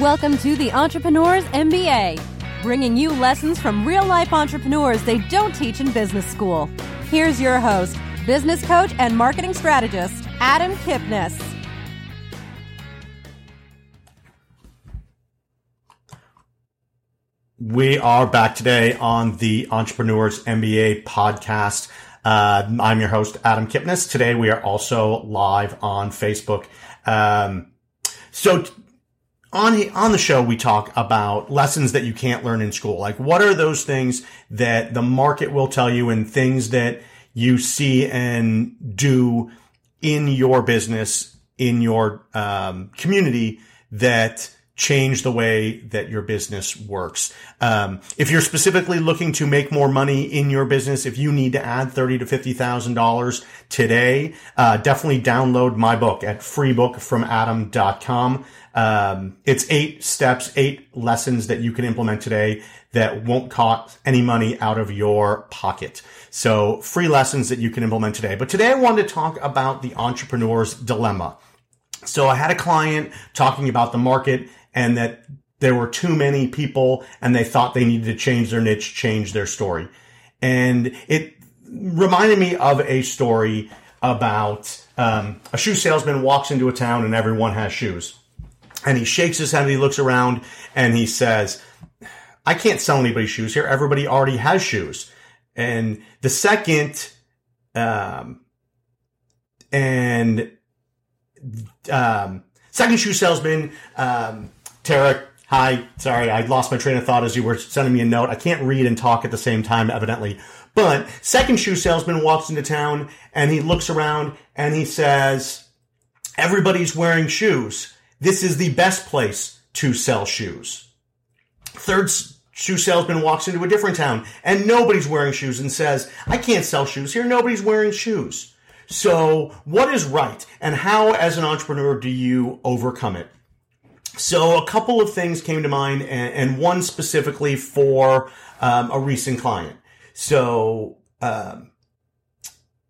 Welcome to the Entrepreneurs MBA, bringing you lessons from real life entrepreneurs they don't teach in business school. Here's your host, business coach and marketing strategist, Adam Kipnes. We are back today on the Entrepreneurs MBA podcast. Uh, I'm your host, Adam Kipnes. Today we are also live on Facebook. Um, so on on the show we talk about lessons that you can't learn in school. Like what are those things that the market will tell you and things that you see and do in your business in your um, community that change the way that your business works. Um, if you're specifically looking to make more money in your business, if you need to add thirty to fifty thousand dollars today, uh, definitely download my book at freebookfromadam.com. Um, it's eight steps, eight lessons that you can implement today that won't cost any money out of your pocket. So free lessons that you can implement today. But today I wanted to talk about the entrepreneur's dilemma. So I had a client talking about the market and that there were too many people and they thought they needed to change their niche, change their story. And it reminded me of a story about um, a shoe salesman walks into a town and everyone has shoes. And he shakes his head and he looks around and he says, I can't sell anybody shoes here. Everybody already has shoes. And the second, um, and, um, second shoe salesman, um, Tarek, hi. Sorry, I lost my train of thought as you were sending me a note. I can't read and talk at the same time, evidently. But second shoe salesman walks into town and he looks around and he says, everybody's wearing shoes. This is the best place to sell shoes. Third shoe salesman walks into a different town and nobody's wearing shoes and says, I can't sell shoes here. Nobody's wearing shoes. So what is right and how as an entrepreneur do you overcome it? So a couple of things came to mind, and, and one specifically for um, a recent client. So um,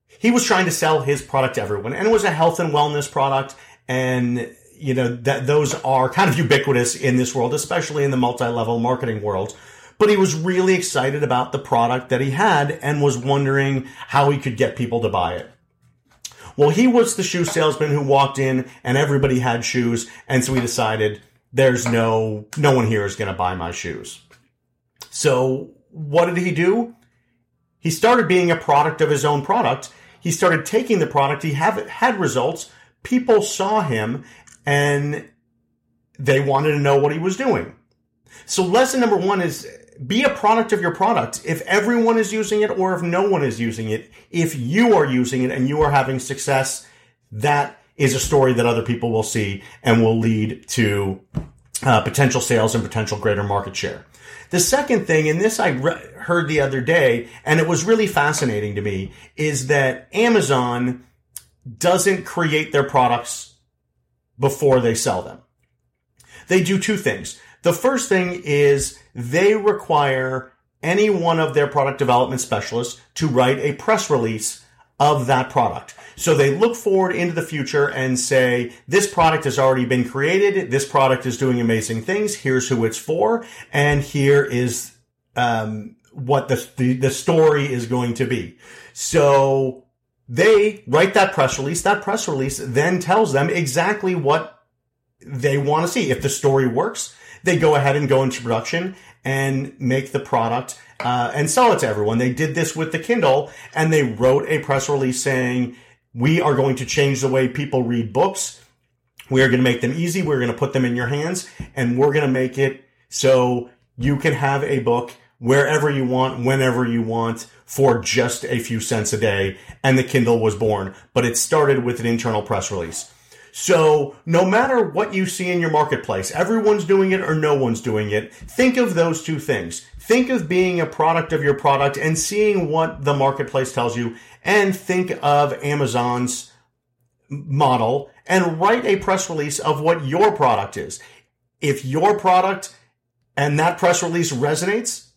he was trying to sell his product to everyone, and it was a health and wellness product, and you know that those are kind of ubiquitous in this world, especially in the multi-level marketing world. But he was really excited about the product that he had and was wondering how he could get people to buy it. Well, he was the shoe salesman who walked in and everybody had shoes. And so he decided there's no, no one here is going to buy my shoes. So what did he do? He started being a product of his own product. He started taking the product. He have, had results. People saw him and they wanted to know what he was doing. So lesson number one is be a product of your product. If everyone is using it or if no one is using it, if you are using it and you are having success, that is a story that other people will see and will lead to uh, potential sales and potential greater market share. The second thing, and this I re- heard the other day, and it was really fascinating to me, is that Amazon doesn't create their products before they sell them. They do two things. The first thing is they require any one of their product development specialists to write a press release of that product. So they look forward into the future and say, this product has already been created. This product is doing amazing things. Here's who it's for. And here is, um, what the, the, the story is going to be. So they write that press release. That press release then tells them exactly what they want to see. If the story works, they go ahead and go into production and make the product uh, and sell it to everyone. They did this with the Kindle and they wrote a press release saying, we are going to change the way people read books. We are going to make them easy. We're going to put them in your hands and we're going to make it so you can have a book wherever you want, whenever you want for just a few cents a day. And the Kindle was born, but it started with an internal press release. So no matter what you see in your marketplace, everyone's doing it or no one's doing it. Think of those two things. Think of being a product of your product and seeing what the marketplace tells you and think of Amazon's model and write a press release of what your product is. If your product and that press release resonates,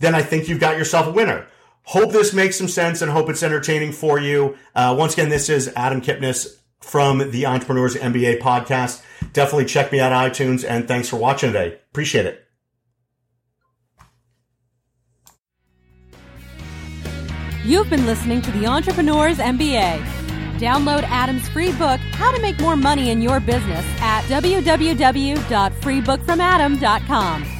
then I think you've got yourself a winner. Hope this makes some sense and hope it's entertaining for you. Uh, once again, this is Adam Kipnes from the Entrepreneurs MBA podcast. Definitely check me out on iTunes and thanks for watching today. Appreciate it. You've been listening to the Entrepreneurs MBA. Download Adam's free book, How to Make More Money in Your Business, at www.freebookfromadam.com.